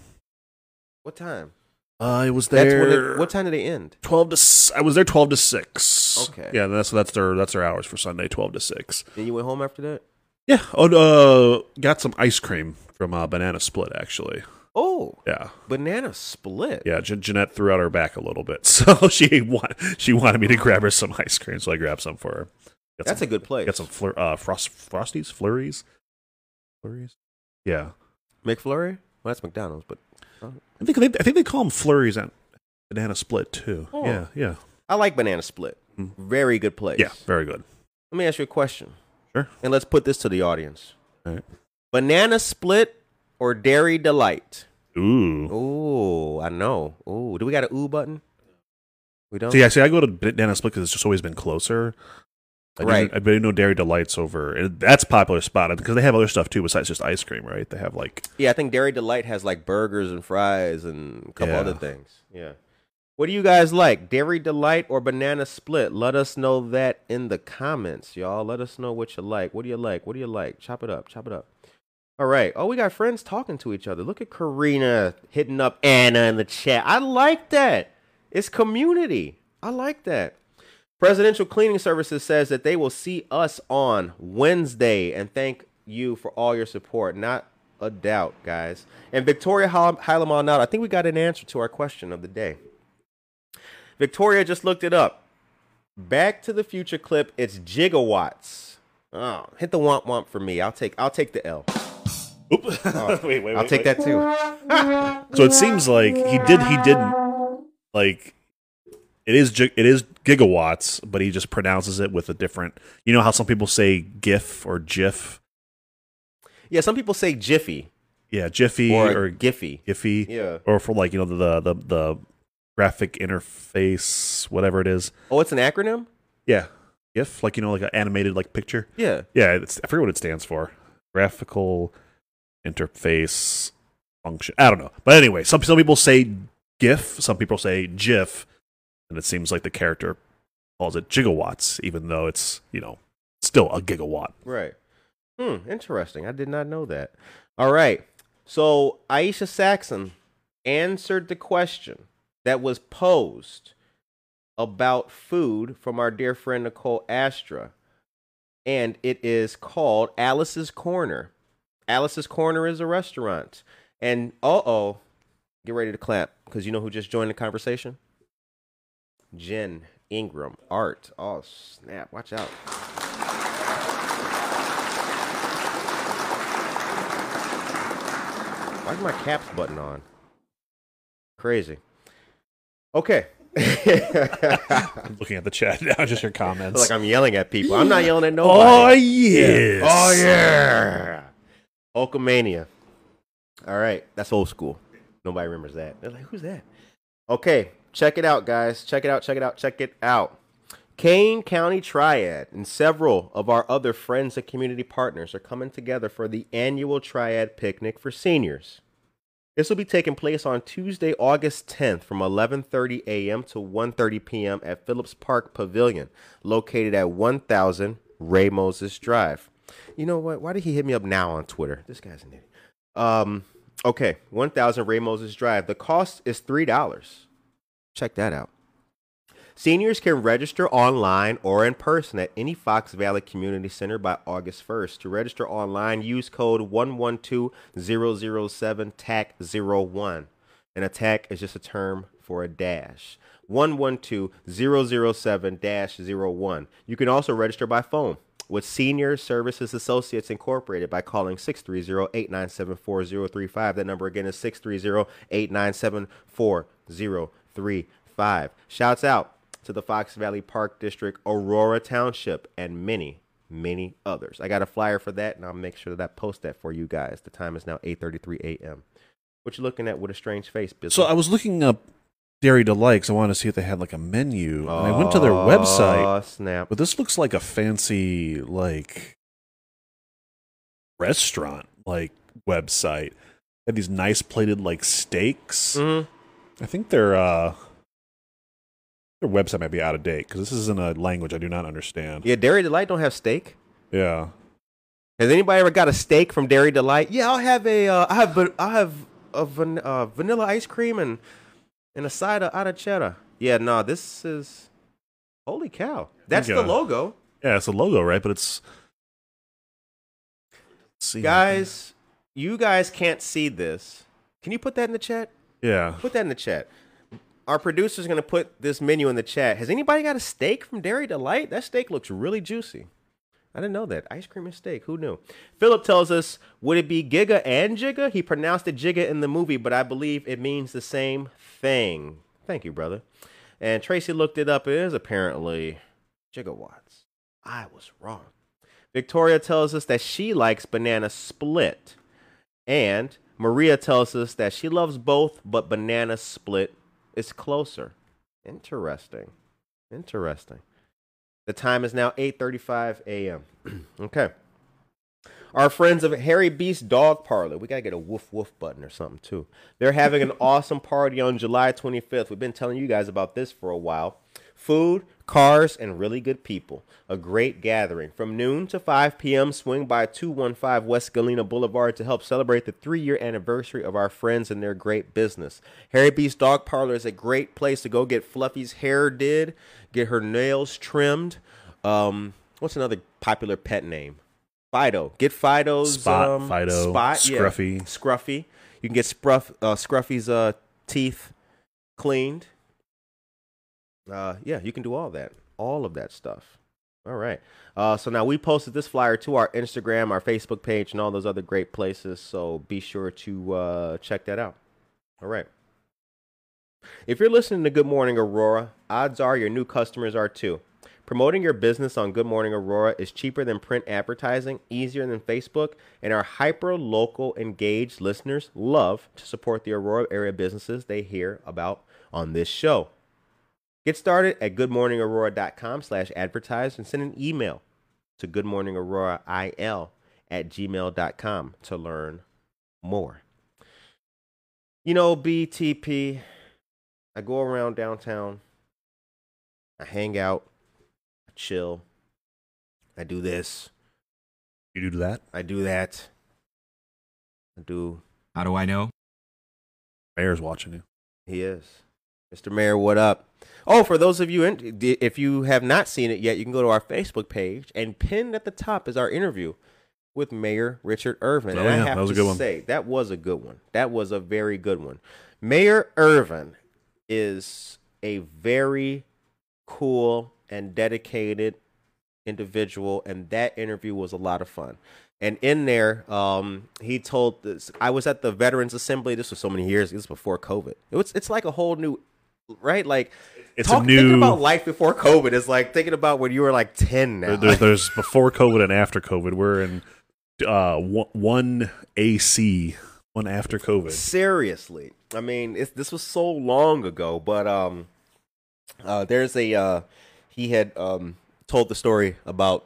A: What time?
B: Uh, it was
A: That's
B: there.
A: when they, what time did they end?
B: Twelve to. s- I was there twelve to six.
A: Okay.
B: Yeah, that's that's their that's their hours for Sunday. Twelve to six.
A: And you went home after that?
B: Yeah. Oh, uh, got some ice cream from uh, Banana Split actually.
A: Oh,
B: Yeah.
A: banana split.
B: Yeah, Jan- Jeanette threw out her back a little bit, so she want, she wanted me to grab her some ice cream, so I grabbed some for her. Got
A: That's
B: some,
A: a good place.
B: got some uh, frost frosties, flurries, flurries. Yeah,
A: McFlurry? Well, that's McDonald's, but
B: I think they, I think they call them flurries at Banana Split too.
A: Oh.
B: Yeah, yeah,
A: I like banana split.
B: Mm.
A: Very good place.
B: yeah. Very good.
A: Let me ask you a question.
B: Sure.
A: And let's put this to the audience.
B: All right.
A: Banana split or dairy delight?
B: Ooh.
A: Ooh, I know. Ooh, do we got an ooh button? We don't.
B: See, I see. I go to Banana Split because it's just always been closer. I
A: Right.
B: I didn't know Dairy Delights over. And that's popular spot because they have other stuff too besides just ice cream, right? They have like
A: Yeah, I think Dairy Delight has like burgers and fries and a couple
B: Yeah.
A: other things. Yeah. What do you guys like? Dairy Delight or Banana Split? Let us know that in the comments, y'all. Let us know what you like. What do you like? What do you like? Chop it up. Chop it up. All right. Oh, we got friends talking to each other. Look at Karina hitting up Anna in the chat. I like that. It's community. I like that. Presidential Cleaning Services says that they will see us on Wednesday and thank you for all your support. Not a doubt, guys. And Victoria Hylamal I think we got an answer to our question of the day. Victoria just looked it up. Back to the Future clip. It's gigawatts. Oh, hit the womp womp for me. I'll take. I'll take the L.
B: Oop. wait, wait, wait.
A: I'll take that too.
B: So it seems like he did. He didn't like. It is it is gigawatts, but he just pronounces it with a different. You know how some people say GIF or GIF.
A: Yeah, some people say Jiffy
B: Yeah, Jiffy
A: or,
B: or,
A: Giphy.
B: Giphy,
A: Yeah.
B: or for like you know the the the graphic interface, whatever it is.
A: Oh, it's an acronym.
B: Yeah, GIF, like you know, like an animated like picture.
A: Yeah.
B: Yeah, it's, I forget what it stands for. Graphical interface function. I don't know, but anyway, some some people say GIF, some people say GIF, and it seems like the character calls it gigawatts, even though it's you know still a gigawatt.
A: Right. Hmm, interesting. I did not know that. All right. So Aisha Saxon answered the question that was posed about food from our dear friend Nicole Astra. And it is called Alice's Corner. Alice's Corner is a restaurant. And uh oh, get ready to clap because you know who just joined the conversation? Jen Ingram, Art. Oh, snap. Watch out. Why's my caps button on? Crazy. Okay.
B: I'm looking at the chat now, just your comments.
A: like I'm yelling at people. I'm not yelling at oh, nobody.
B: oh yes,
A: Oh yeah. Hulkamania. All right, that's old school. Nobody remembers that. They're like, who's that? Okay, check it out, guys. Check it out. Check it out. Check it out. Kane County Triad and several of our other friends and community partners are coming together for the annual Triad picnic for seniors. This will be taking place on Tuesday, August 10th from 11:30 a.m. to 1:30 p.m. at Phillips Park Pavilion, located at 1000 Ray Moses Drive. You know what? Why did he hit me up now on Twitter? This guy's an idiot. Um, okay, 1000 Ray Moses Drive. The cost is $3. Check that out. Seniors can register online or in person at any Fox Valley Community Center by August 1st. To register online, use code 112007 TAC01. An attack is just a term for a dash. 112007 01. You can also register by phone with Senior Services Associates Incorporated by calling 630-897-4035. That number again is 630-897-4035. Shouts out to the Fox Valley Park District, Aurora Township, and many, many others. I got a flyer for that, and I'll make sure that I post that for you guys. The time is now 8.33 a.m. What you looking at with a strange face, Busy?
B: So I was looking up Dairy Delight because I wanted to see if they had like a menu, and I went to their website.
A: Oh, snap.
B: But this looks like a fancy like restaurant like website. They have these nice plated like steaks.
A: Mhm.
B: I think their uh their website might be out of date because this is in a language I do not understand.
A: Yeah, Dairy Delight don't have steak.
B: Yeah.
A: Has anybody ever got a steak from Dairy Delight? Yeah, I'll have a, uh, I have, I have a van- uh, vanilla ice cream and and a side of out of cheddar. Yeah, no, this is holy cow. That's the logo,
B: Yeah, it's a logo, right? But it's see.
A: guys. You guys can't see this. Can you put that in the chat?
B: Yeah.
A: Put that in the chat. Our producer's gonna put this menu in the chat. Has anybody got a steak from Dairy Delight? That steak looks really juicy. I didn't know that. Ice cream and steak. Who knew? Philip tells us, would it be Giga and Jigga? He pronounced it Jigga in the movie, but I believe it means the same thing. Thank you, brother. And Tracy looked it up. It is apparently gigawatts. I was wrong. Victoria tells us that she likes banana split. And Maria tells us that she loves both, but banana split is closer. Interesting. Interesting. The time is now 8:35 a.m. okay. Our friends of Harry Beast Dog Parlor. We got to get a woof woof button or something too. They're having an awesome party on July 25th. We've been telling you guys about this for a while. Food, cars, and really good people. A great gathering. From noon to 5 p.m., swing by 215 West Galena Boulevard to help celebrate the three year anniversary of our friends and their great business. Harry Beast Dog Parlor is a great place to go get Fluffy's hair did, get her nails trimmed. Um, what's another popular pet name? Fido. Get Fido's
B: Spot,
A: um,
B: Fido,
A: spot, yeah.
B: Scruffy.
A: Scruffy. You can get Scruff, uh, Scruffy's uh, teeth cleaned. Uh, yeah, you can do all that, all of that stuff. All right. Uh, so now we posted this flyer to our Instagram, our Facebook page, and all those other great places. So be sure to uh, check that out. All right. If you're listening to Good Morning Aurora, odds are your new customers are too. Promoting your business on Good Morning Aurora is cheaper than print advertising, easier than Facebook, and our hyper local engaged listeners love to support the Aurora area businesses they hear about on this show. Get started at goodmorningaurora.com slash advertise and send an email to goodmorningaurora.il at gmail.com to learn more. You know, BTP, I go around downtown, I hang out, chill, I do this,
B: You do that?
A: I do that, I do.
C: How do I know?
B: Mayor's watching you.
A: He is. Mr. Mayor, what up? Oh, for those of you, in, if you have not seen it yet, you can go to our Facebook page and pinned at the top is our interview with Mayor Richard Irvin.
B: Oh,
A: and I
B: yeah,
A: have
B: that was a good one.
A: say, that was a good one. That was a very good one. Mayor Irvin is a very cool and dedicated individual, and that interview was a lot of fun. And in there, um, he told this. I was at the Veterans Assembly. This was so many years. This was before COVID. It was. It's like a whole new, right? Like
B: It's
A: talk,
B: a new.
A: thinking about life before COVID. is like thinking about when you were like ten now.
B: there- there's, there's before COVID and after COVID. We're in uh, one, one AC, one after COVID.
A: Seriously, I mean, it's, this was so long ago, but um, uh, there's a uh, he had um told the story about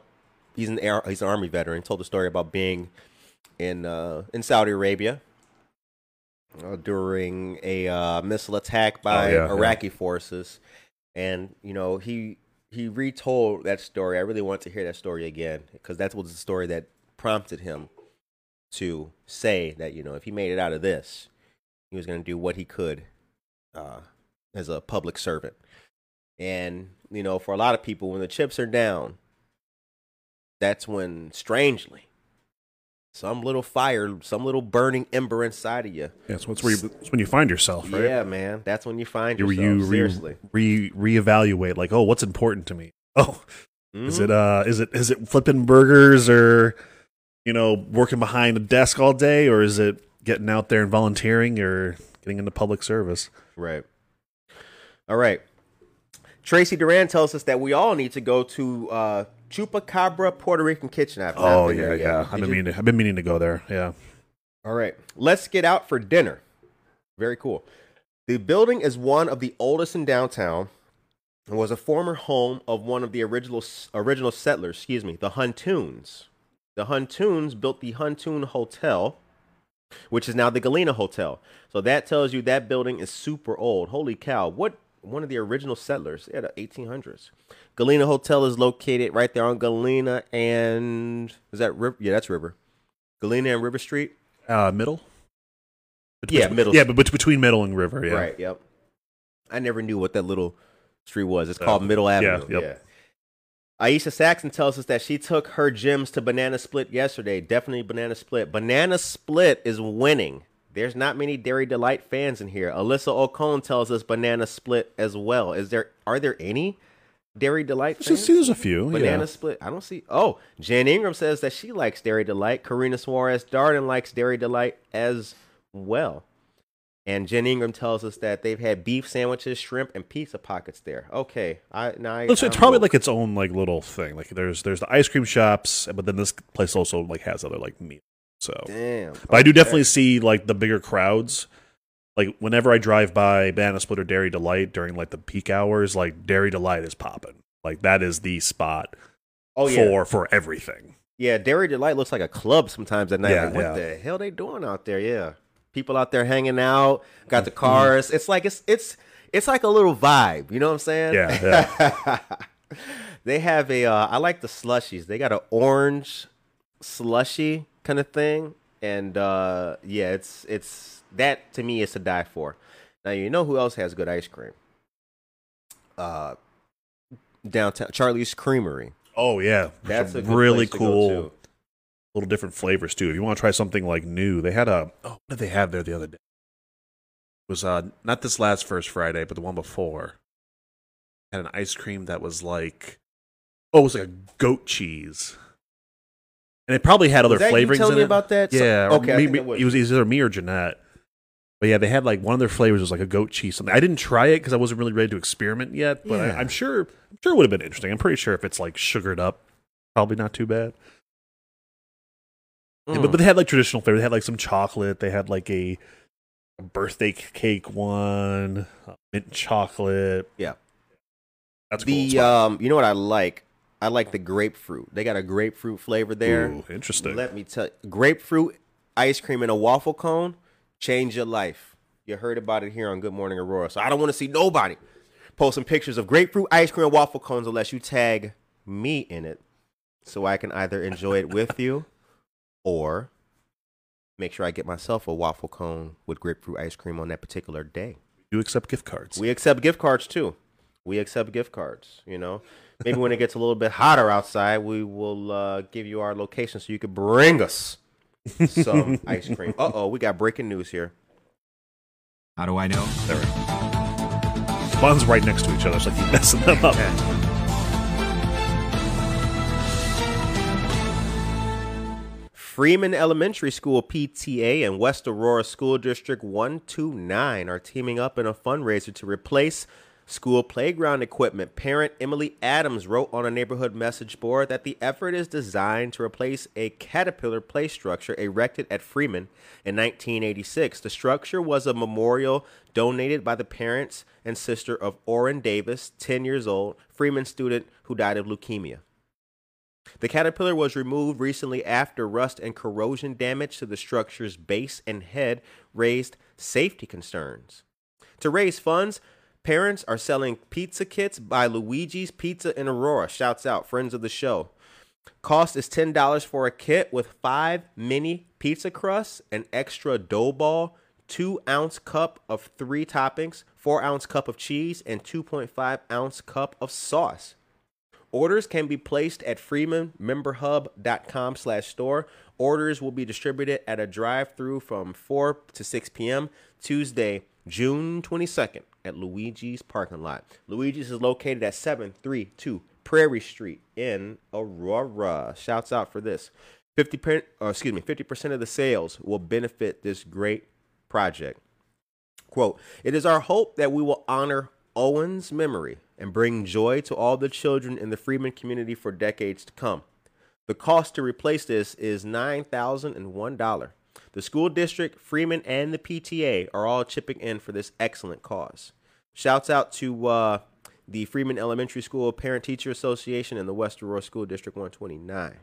A: he's an air, he's an army veteran. Told the story about being in uh in Saudi Arabia uh, during a uh, missile attack by
B: Oh, yeah, yeah.
A: Iraqi forces, and you know he he retold that story. I really want to hear that story again because that was the story that prompted him to say that you know if he made it out of this, he was going to do what he could uh, as a public servant. And you know, for a lot of people, when the chips are down, that's when, strangely, some little fire, some little burning ember inside of you.
B: It's where you, it's when you find yourself, right?
A: Yeah, man, that's when you find
B: You,
A: yourself.
B: you
A: seriously,
B: re, re reevaluate, like, oh, what's important to me? Oh, is
A: Mhm.
B: it uh, is it is it flipping burgers or you know working behind a desk all day, or is it getting out there and volunteering or getting into public service?
A: Right. All right. Tracy Duran tells us that we all need to go to uh, Chupacabra Puerto Rican Kitchen. I've
B: Oh yeah,
A: there yet.
B: yeah. I've been
A: you-
B: meaning to, I've been meaning to go there. Yeah.
A: All right. Let's get out for dinner. Very cool. The building is one of the oldest in downtown and was a former home of one of the original original settlers, excuse me, the Huntoons. The Huntoons built the Huntoon Hotel, which is now the Galena Hotel. So that tells you that building is super old. Holy cow. What one of the original settlers, yeah, the 1800s. Galena Hotel is located right there on Galena and is that River? Yeah, that's River. Galena and River Street.
B: Uh, middle.
A: Yeah, middle.
B: Yeah, but between middle and river. Yeah.
A: Right. Yep. I never knew what that little street was. It's called Middle Avenue.
B: yep.
A: Yeah. Aisha Saxon tells us that she took her gems to Banana Split yesterday. Definitely Banana Split. Banana Split is winning. There's not many Dairy Delight fans in here. Alyssa Ocone tells us Banana Split as well. Is there? Are there any Dairy Delight fans?
B: there's a few.
A: Banana
B: yeah.
A: Split. I don't see. Oh, Jen Ingram says that she likes Dairy Delight. Karina Suarez Darden likes Dairy Delight as well. And Jen Ingram tells us that they've had beef sandwiches, shrimp, and pizza pockets there. Okay, I now I,
B: It's, it's probably like its own like little thing. Like there's there's the ice cream shops, but then this place also like has other like meat. So,
A: damn.
B: but I do definitely see like the bigger crowds. Like whenever I drive by Banana Split or Dairy Delight during like the peak hours, like Dairy Delight is popping. Like that is the spot
A: Oh yeah,
B: for for everything.
A: yeah. Dairy Delight looks like a club sometimes at night.
B: Yeah,
A: like, what
B: yeah.
A: the hell they doing out there? Yeah, people out there hanging out, got
B: Mm-hmm.
A: the cars. It's like it's it's it's like a little vibe. You know what I'm saying?
B: Yeah,
A: they have a. Uh, I like the slushies. They got an orange slushy kind of thing, and uh, yeah, it's it's that to me is to die for. Now you know who else has good ice cream? Uh, downtown Charlie's Creamery.
B: Oh yeah,
A: That's
B: really
A: place to go
B: cool,
A: to.
B: little different flavors too. If you want to try something like new, they had a oh, what did they have there the other day? It was uh not this last first Friday, but the one before. Had an ice cream that was like oh, it was like a goat cheese, and it probably had other
A: that you
B: flavorings in
A: me
B: it.
A: about that?
B: Yeah, or
A: okay. I think
B: maybe
A: was-
B: it was either me or Jeanette. But yeah, they had like one of their flavors was like a goat cheese something. I didn't try it because I wasn't really ready to experiment yet. But
A: Yeah.
B: I, I'm sure, I'm sure it would have been interesting. I'm pretty sure if it's like sugared up, probably not too bad. Yeah,
A: Mm.
B: but, but they had like traditional flavor. They had like some chocolate. They had like a, a birthday cake one, uh, mint chocolate.
A: Yeah.
B: that's a cool.
A: the um, you know what I like? I like the grapefruit. They got a grapefruit flavor there.
B: Ooh, interesting.
A: Let me tell you, grapefruit ice cream in a waffle cone change your life. You heard about it here on Good Morning Aurora. So I don't want to see nobody posting pictures of grapefruit ice cream and waffle cones unless you tag me in it, so I can either enjoy it with you or make sure I get myself a waffle cone with grapefruit ice cream on that particular day.
B: you accept gift cards.
A: We accept gift cards too. We accept gift cards. You know, maybe when it gets a little bit hotter outside, we will uh, give you our location so you could bring us some ice cream. Uh oh, we got breaking news here.
C: How do I know? There.
B: Buns right next to each other, so I keep messing them up.
A: Freeman Elementary School PTA and West Aurora School District 129 are teaming up in a fundraiser to replace school playground equipment. Parent Emily Adams wrote on a neighborhood message board that the effort is designed to replace a Caterpillar play structure erected at Freeman in 1986. The structure was a memorial donated by the parents and sister of Orrin Davis, 10 years old, Freeman student who died of leukemia. The caterpillar was removed recently after rust and corrosion damage to the structure's base and head raised safety concerns. To raise funds, parents are selling pizza kits by Luigi's Pizza in Aurora. Shouts out, friends of the show. Cost is $10 for a kit with five mini pizza crusts, an extra dough ball, two ounce cup of three toppings, four ounce cup of cheese, and 2.5 ounce cup of sauce. Orders can be placed at freemanmemberhub.com slash store. Orders will be distributed at a drive-through from 4 to 6 p.m. Tuesday, June 22nd at Luigi's parking lot. Luigi's is located at 732 Prairie Street in Aurora. Shouts out for this. 50 per, uh, excuse me, 50% of the sales will benefit this great project. Quote, it is our hope that we will honor Owen's memory and bring joy to all the children in the Freeman community for decades to come. The cost to replace this is $9,001. The school district, Freeman, and the PTA are all chipping in for this excellent cause. Shouts out to uh, the Freeman Elementary School Parent Teacher Association and the West Aurora School District 129.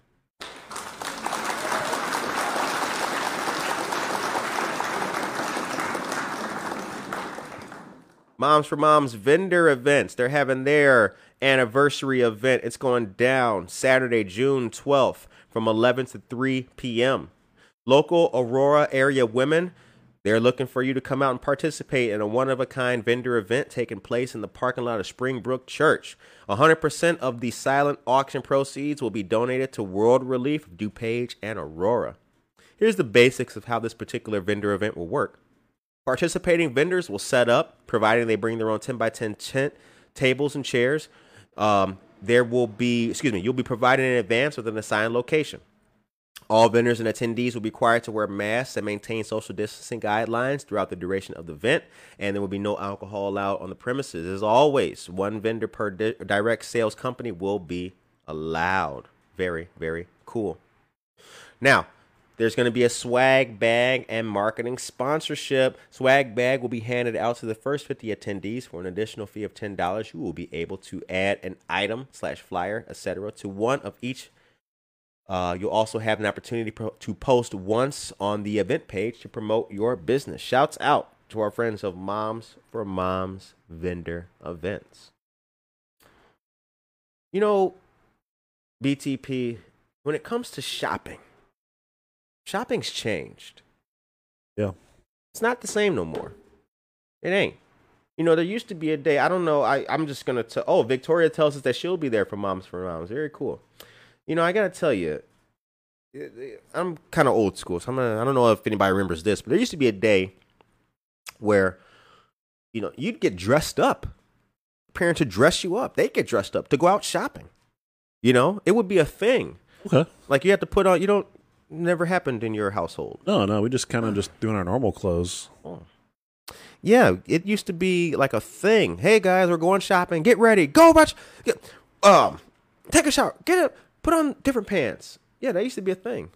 A: Moms for Moms vendor events. They're having their anniversary event. It's going down Saturday, June 12th from 11 to 3 p.m. Local Aurora area women, They're looking for you to come out and participate in a one of a kind vendor event taking place in the parking lot of Springbrook Church. 100% of the silent auction proceeds will be donated to World Relief DuPage and Aurora. Here's the basics of how this particular vendor event will work. Participating vendors will set up, providing they bring their own 10 by 10 tent, tables and chairs. Um, there will be, excuse me, you'll be provided in advance with an assigned location. All vendors and attendees will be required to wear masks and maintain social distancing guidelines throughout the duration of the event, and there will be no alcohol allowed on the premises. As always, one vendor per di- direct sales company will be allowed. Very, very cool. Now, there's going to be a swag bag and marketing sponsorship. Swag bag will be handed out to the first 50 attendees for an additional fee of $10. You will be able to add an item slash flyer, etc., to one of each uh, you'll also have an opportunity pro- to post once on the event page to promote your business. Shouts out to our friends of Moms for Moms vendor events. You know, BTP, when it comes to shopping, shopping's changed.
B: Yeah.
A: It's not the same no more. It ain't. You know, there used to be a day, I don't know, I, I'm just going to tell, oh, Victoria tells us that she'll be there for Moms for Moms. Very cool. You know, I gotta tell you, I'm kind of old school, so I'm gonna, I don't know if anybody remembers this, but there used to be a day where, you know, you'd get dressed up. Parents would dress you up. They'd get dressed up to go out shopping. You know, it would be a thing.
B: Okay.
A: Like you have to put on. You don't. Never happened in your household.
B: No, no, we just kind of just doing our normal clothes. Oh.
A: Yeah, it used to be like a thing. Hey guys, we're going shopping. Get ready. Go watch. Get, um, take a shower. Get up. Put on different pants. Yeah, that used to be a thing.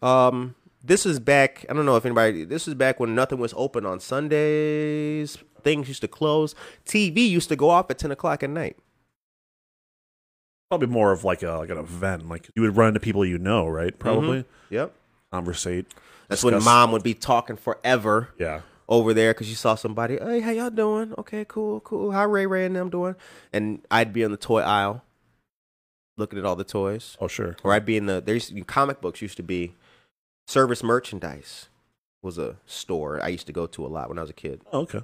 A: Um, this is back. I don't know if anybody. This is back when nothing was open on Sundays. Things used to close. TV used to go off at ten o'clock at night.
B: Probably more of like a like an event. Like you would run into people you know, right? Probably
A: Yep.
B: conversate.
A: That's when mom would be talking forever
B: Yeah.
A: over there because you saw somebody. Hey, how y'all doing? Okay, cool, cool. How Ray Ray and them doing? And I'd be in the toy aisle, looking at all the toys.
B: Oh sure.
A: or I'd be in the there's comic books used to be service merchandise was a store I used to go to a lot when I was a kid.
B: Oh, okay.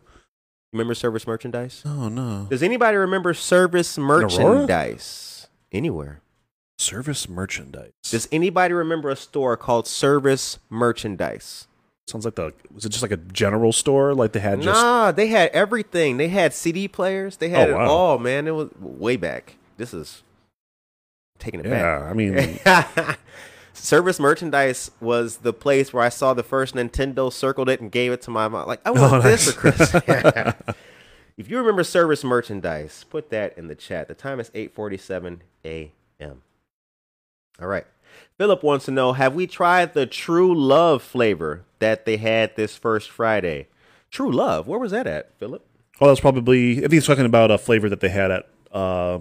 A: Remember service merchandise?
B: Oh no.
A: Does anybody remember service merchandise anywhere?
B: Service merchandise.
A: Does anybody remember a store called Service Merchandise?
B: Sounds like the was it just like a general store? Like they had just
A: Nah, they had everything. They had CD players. They had
B: Oh,
A: it
B: wow.
A: all, man. It was way back. This is taking it back.
B: Yeah, I mean
A: Service merchandise was the place where I saw the first Nintendo, circled it, and gave it to my mom. Like, I want
B: Oh,
A: this
B: nice.
A: for Christmas. if you remember service merchandise, put that in the chat. The time is 8:47 a.m. All right. Philip wants to know: Have we tried the True Love flavor that they had this first Friday? True Love, where was that at, Philip?
B: Oh, that's probably. I think he's talking about a flavor that they had at uh,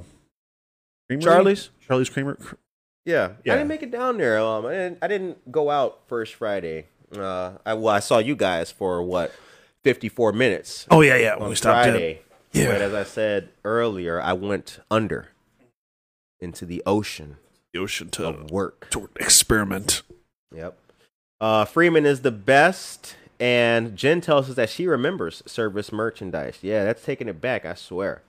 B: Creamery?
A: Charlie's?
B: Charlie's Creamery.
A: Yeah,
B: Yeah.
A: I didn't make it down there. Um, I didn't. I didn't go out first Friday. Uh, I well, I saw you guys for what, fifty four minutes
B: Oh yeah, yeah. When we stopped
A: Friday.
B: it. Yeah.
A: But as I said earlier, I went under into the ocean
B: The ocean to,
A: of work.
B: to experiment.
A: Yep. Uh, Freeman is the best, and Jen tells us that she remembers service merchandise. Yeah, that's taking it back. I swear.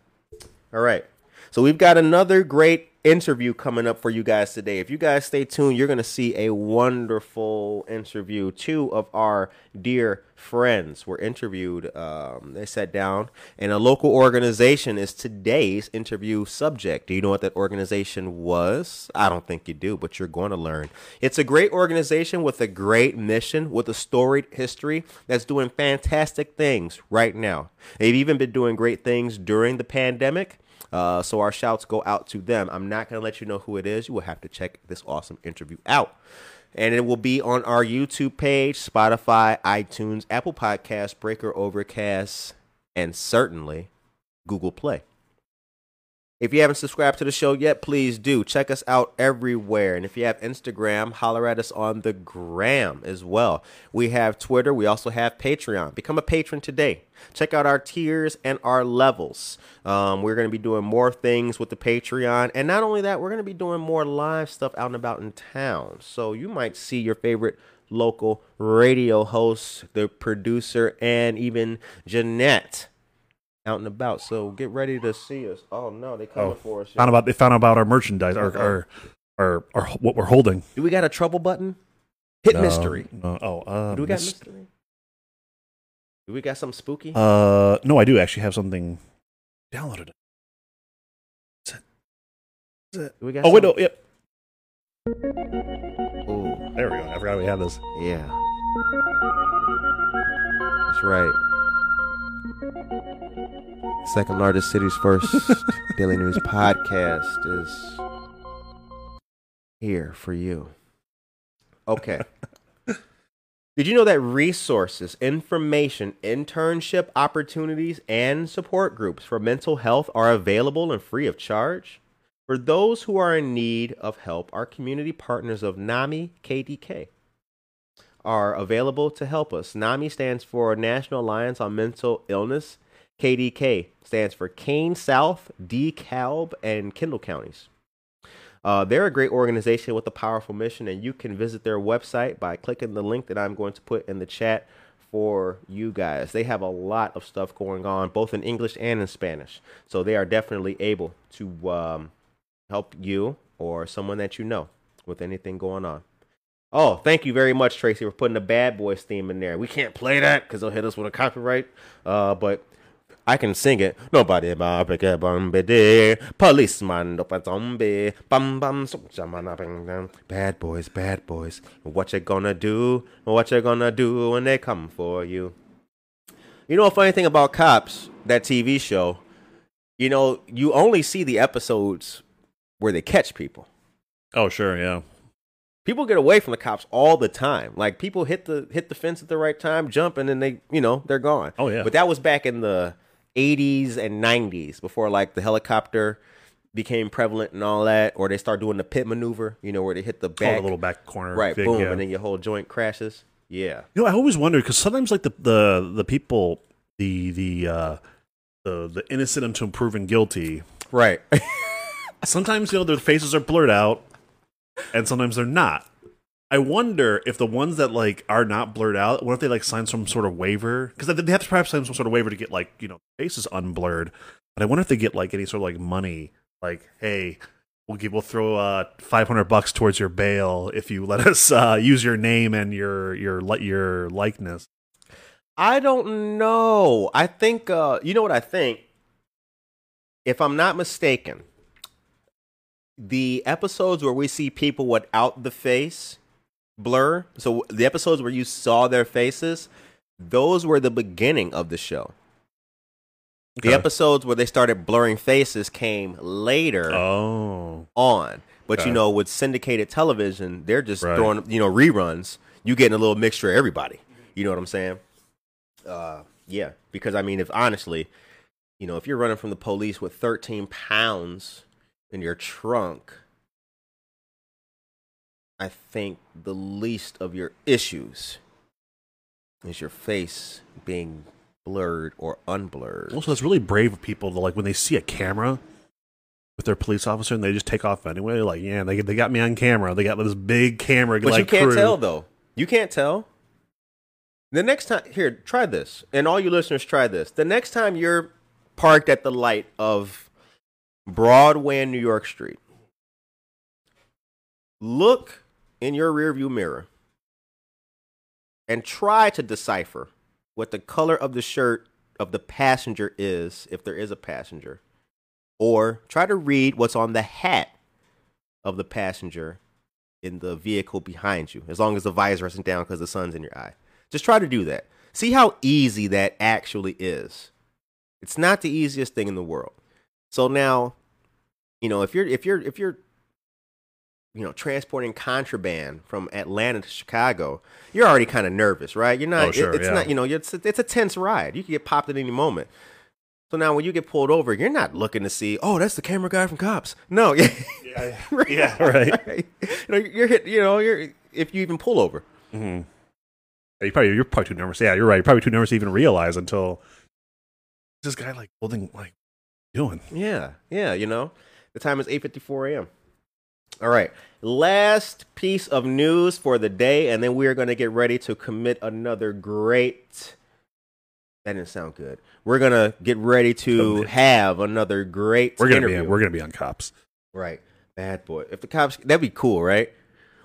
A: All right. So we've got another great interview coming up for you guys today. If you guys stay tuned, you're going to see a wonderful interview. Two of our dear friends were interviewed. Um, they sat down, and a local organization is today's interview subject. Do you know what that organization was? I don't think you do, but you're going to learn. It's a great organization with a great mission, with a storied history that's doing fantastic things right now. They've even been doing great things during the pandemic. Uh, so our shouts go out to them. I'm not going to let you know who it is. You will have to check this awesome interview out. And it will be on our YouTube page, Spotify, iTunes, Apple Podcasts, Breaker, Overcast, and certainly Google Play. If you haven't subscribed to the show yet, please do. Check us out everywhere. And if you have Instagram, holler at us on the gram as well. We have Twitter. We also have Patreon. Become a patron today. Check out our tiers and our levels. Um, we're going to be doing more things with the Patreon. And not only that, we're going to be doing more live stuff out and about in town. So you might see your favorite local radio host, the producer, and even Jeanette out and about. So get ready to see us. Oh no, they coming
B: Oh,
A: for us.
B: Found about they found out about our merchandise, our our, our, our what we're holding.
A: Do we got a trouble button? Hit
B: No,
A: mystery.
B: no, oh, uh,
A: Do we got
B: mis-
A: mystery? Do we got something spooky?
B: Uh, no, I do actually have something downloaded. Is it? Is it?
A: Do we got
B: Oh wait, no, yep.
A: Ooh,
B: There we go. I forgot we had this.
A: yeah. That's right. Second largest city's first daily news podcast is here for you. Okay. Did you know that resources, information, internship opportunities, and support groups for mental health are available and free of charge? For those who are in need of help, our community partners of NAMI KDK are available to help us. NAMI stands for National Alliance on Mental Illness. KDK stands for Kane South, DeKalb, and Kendall counties. Uh, they're a great organization with a powerful mission, and you can visit their website by clicking the link that I'm going to put in the chat for you guys. They have a lot of stuff going on, both in English and in Spanish. So they are definitely able to um, help you or someone that you know with anything going on. Oh, thank you very much, Tracy, for putting the Bad Boys theme in there. We can't play that because they'll hit us with a copyright. Uh, but I can sing it. Nobody pick a barbecue bumbity. Policeman up a zombie. Bum bum. Bad boys, bad boys. What you gonna do? What you gonna do when they come for you? You know a funny thing about cops, that TV show, you know, you only see the episodes where they catch people.
B: Oh sure, yeah.
A: People get away from the cops all the time. Like people hit the hit the fence at the right time, jump, and then they, you know, they're gone.
B: Oh, yeah.
A: But that was back in the 80s and 90s before like the helicopter became prevalent and all that, or they start doing the pit maneuver, you know, where they hit the
B: Oh,
A: back,
B: the little back corner.
A: right,
B: thing,
A: boom,
B: yeah.
A: and then your whole joint crashes. Yeah.
B: You know, I always wonder because sometimes like the the the people, the the uh, the the innocent until proven guilty.
A: Right.
B: Sometimes you know their faces are blurred out, and sometimes they're not. I wonder if the ones that like are not blurred out, what if they like sign some sort of waiver? Because they have to perhaps sign some sort of waiver to get like you know faces unblurred. But I wonder if they get like any sort of like money, like hey, we'll give we'll throw uh five hundred bucks towards your bail if you let us uh, use your name and your your your likeness.
A: I don't know. I think uh you know what I think? If I'm not mistaken, the episodes where we see people without the face blur, so the episodes where you saw their faces, those were the beginning of the show. The episodes where they started blurring faces came later
B: Oh,
A: on. But
B: Okay.
A: you know, with syndicated television, they're just
B: Right.
A: throwing you know reruns. You getting a little mixture of everybody. You know what I'm saying? Uh, yeah. Because I mean, if honestly, you know, if you're running from the police with 13 pounds in your trunk, I think the least of your issues is your face being blurred or unblurred.
B: also it's really brave of people to like when they see a camera with their police officer and they just take off anyway. Like, yeah, they they got me on camera. They got this big camera.
A: But
B: like,
A: you can't
B: crew.
A: tell though. You can't tell. The next time, here, try this, and all you listeners, try this. The next time you're parked at the light of Broadway and New York Street, look in your rearview mirror and try to decipher what the color of the shirt of the passenger is, if there is a passenger, or try to read what's on the hat of the passenger in the vehicle behind you, as long as the visor isn't down because the sun's in your eye. Just try to do that. See how easy that actually is. It's not the easiest thing in the world. So now, you know, if you're if you're if you're you know transporting contraband from Atlanta to Chicago, you're already kind of nervous, right? You're not.
B: Oh, sure,
A: it- it's
B: yeah.
A: not. You know, it's it's a tense ride. You could get popped at any moment. So now when you get pulled over, you're not looking to see, oh, that's the camera guy from Cops. No, yeah,
B: Yeah, right.
A: you know, you're hit. You know, you're if you even pull over. Mm-hmm.
B: Yeah, you probably you're probably too nervous. Yeah, you're right. You're probably too nervous to even realize until this guy like holding like doing.
A: Yeah, yeah. You know, the time is eight fifty four a.m. All right, last piece of news for the day, and then we are going to get ready to commit another great. That didn't sound good. We're gonna get ready to have another great.
B: We're gonna
A: interview.
B: be we're gonna be on cops.
A: Right. Bad boy. If the cops, that'd be cool, right?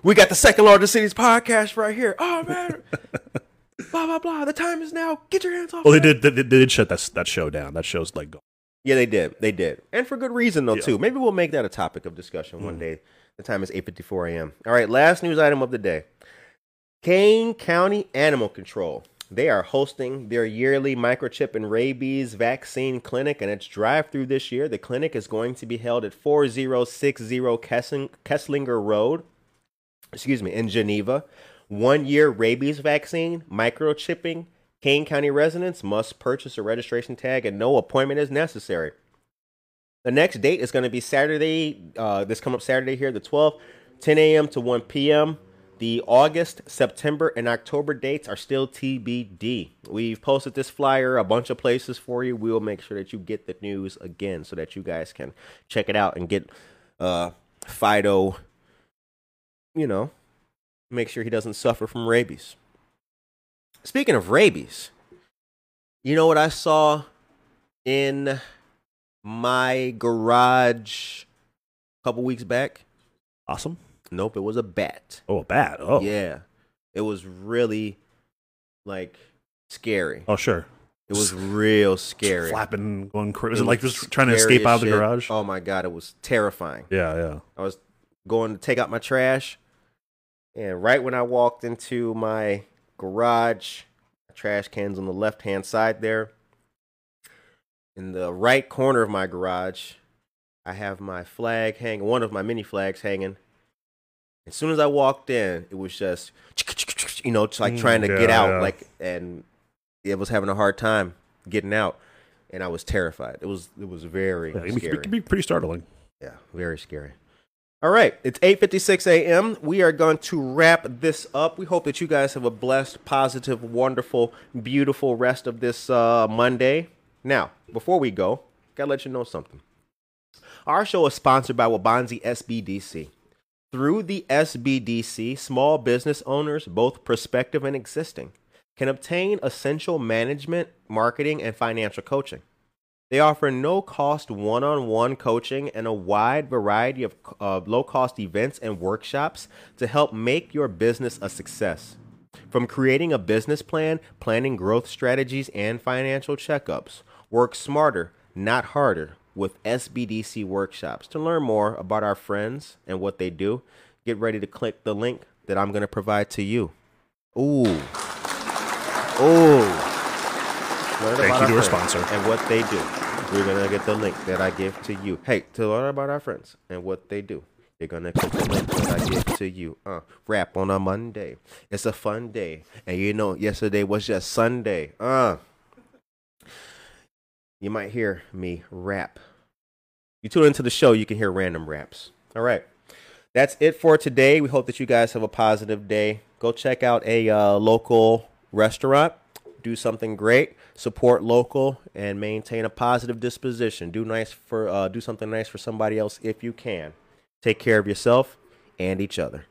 A: We got the second largest cities podcast right here. Oh, man. blah, blah, blah. The time is now. Get your hands off.
B: Well, they did they, they did shut that that show down. That show's like gone.
A: Yeah, they did. They did. And for good reason, though,
B: Yeah.
A: too. Maybe we'll make that a topic of discussion one mm. day. The time is 8.54 a.m. All right, last news item of the day. Kane County Animal Control. They are hosting their yearly microchip and rabies vaccine clinic, and it's drive-through this year. The clinic is going to be held at 4060 Kessling- Keslinger Road, excuse me, in Geneva. One-year rabies vaccine, microchipping. Kane County residents must purchase a registration tag, and no appointment is necessary. The next date is going to be Saturday. Uh, this come up Saturday here, the 12th, 10 a.m. to 1 p.m. The August, September, and October dates are still TBD. We've posted this flyer a bunch of places for you. We will make sure that you get the news again so that you guys can check it out and get uh, Fido, you know, make sure he doesn't suffer from rabies. Speaking of rabies, you know what I saw in my garage a couple weeks back?
B: Awesome.
A: Nope, it was a bat.
B: Oh, a bat. Oh,
A: Yeah. It was really like scary.
B: Oh, sure.
A: It was real scary.
B: Flapping, going crazy. Was
A: It
B: it like
A: was
B: just trying to escape out of the
A: shit.
B: garage?
A: Oh my god, it was terrifying.
B: Yeah, yeah.
A: I was going to take out my trash, and right when I walked into my garage, trash cans on the left hand side there. In the right corner of my garage, I have my flag hanging, one of my mini flags hanging. As soon as I walked in, it was just, you know, like
B: Mm,
A: trying to get out,
B: yeah.
A: like, and it was having a hard time getting out, and I was terrified. It was, it was very
B: yeah
A: scary.
B: it can be pretty startling.
A: Yeah, very scary. All right, it's 8:56 a.m. We are going to wrap this up. We hope that you guys have a blessed, positive, wonderful, beautiful rest of this uh, Monday. Now, before we go, gotta let you know something. Our show is sponsored by Waubonsee SBDC. Through the SBDC, small business owners, both prospective and existing, can obtain essential management, marketing, and financial coaching. They offer no cost one on one coaching and a wide variety of uh, low cost events and workshops to help make your business a success. From creating a business plan, planning growth strategies, and financial checkups, work smarter, not harder, with SBDC workshops. To learn more about our friends and what they do, get ready to click the link that I'm going to provide to you. Ooh. Ooh. Learn
B: Thank
A: about
B: you to our sponsor.
A: And what they do. We're gonna get the link that I give to you. Hey, to learn about our friends and what they do. You're gonna click the link that I give to you. Uh, rap on a Monday. It's a fun day, and you know, yesterday was just Sunday. Uh, you might hear me rap. You tune into the show, you can hear random raps. All right, that's it for today. We hope that you guys have a positive day. Go check out a uh, local restaurant do something great, support local, and maintain a positive disposition. Do nice for uh, do something nice for somebody else if you can. Take care of yourself and each other.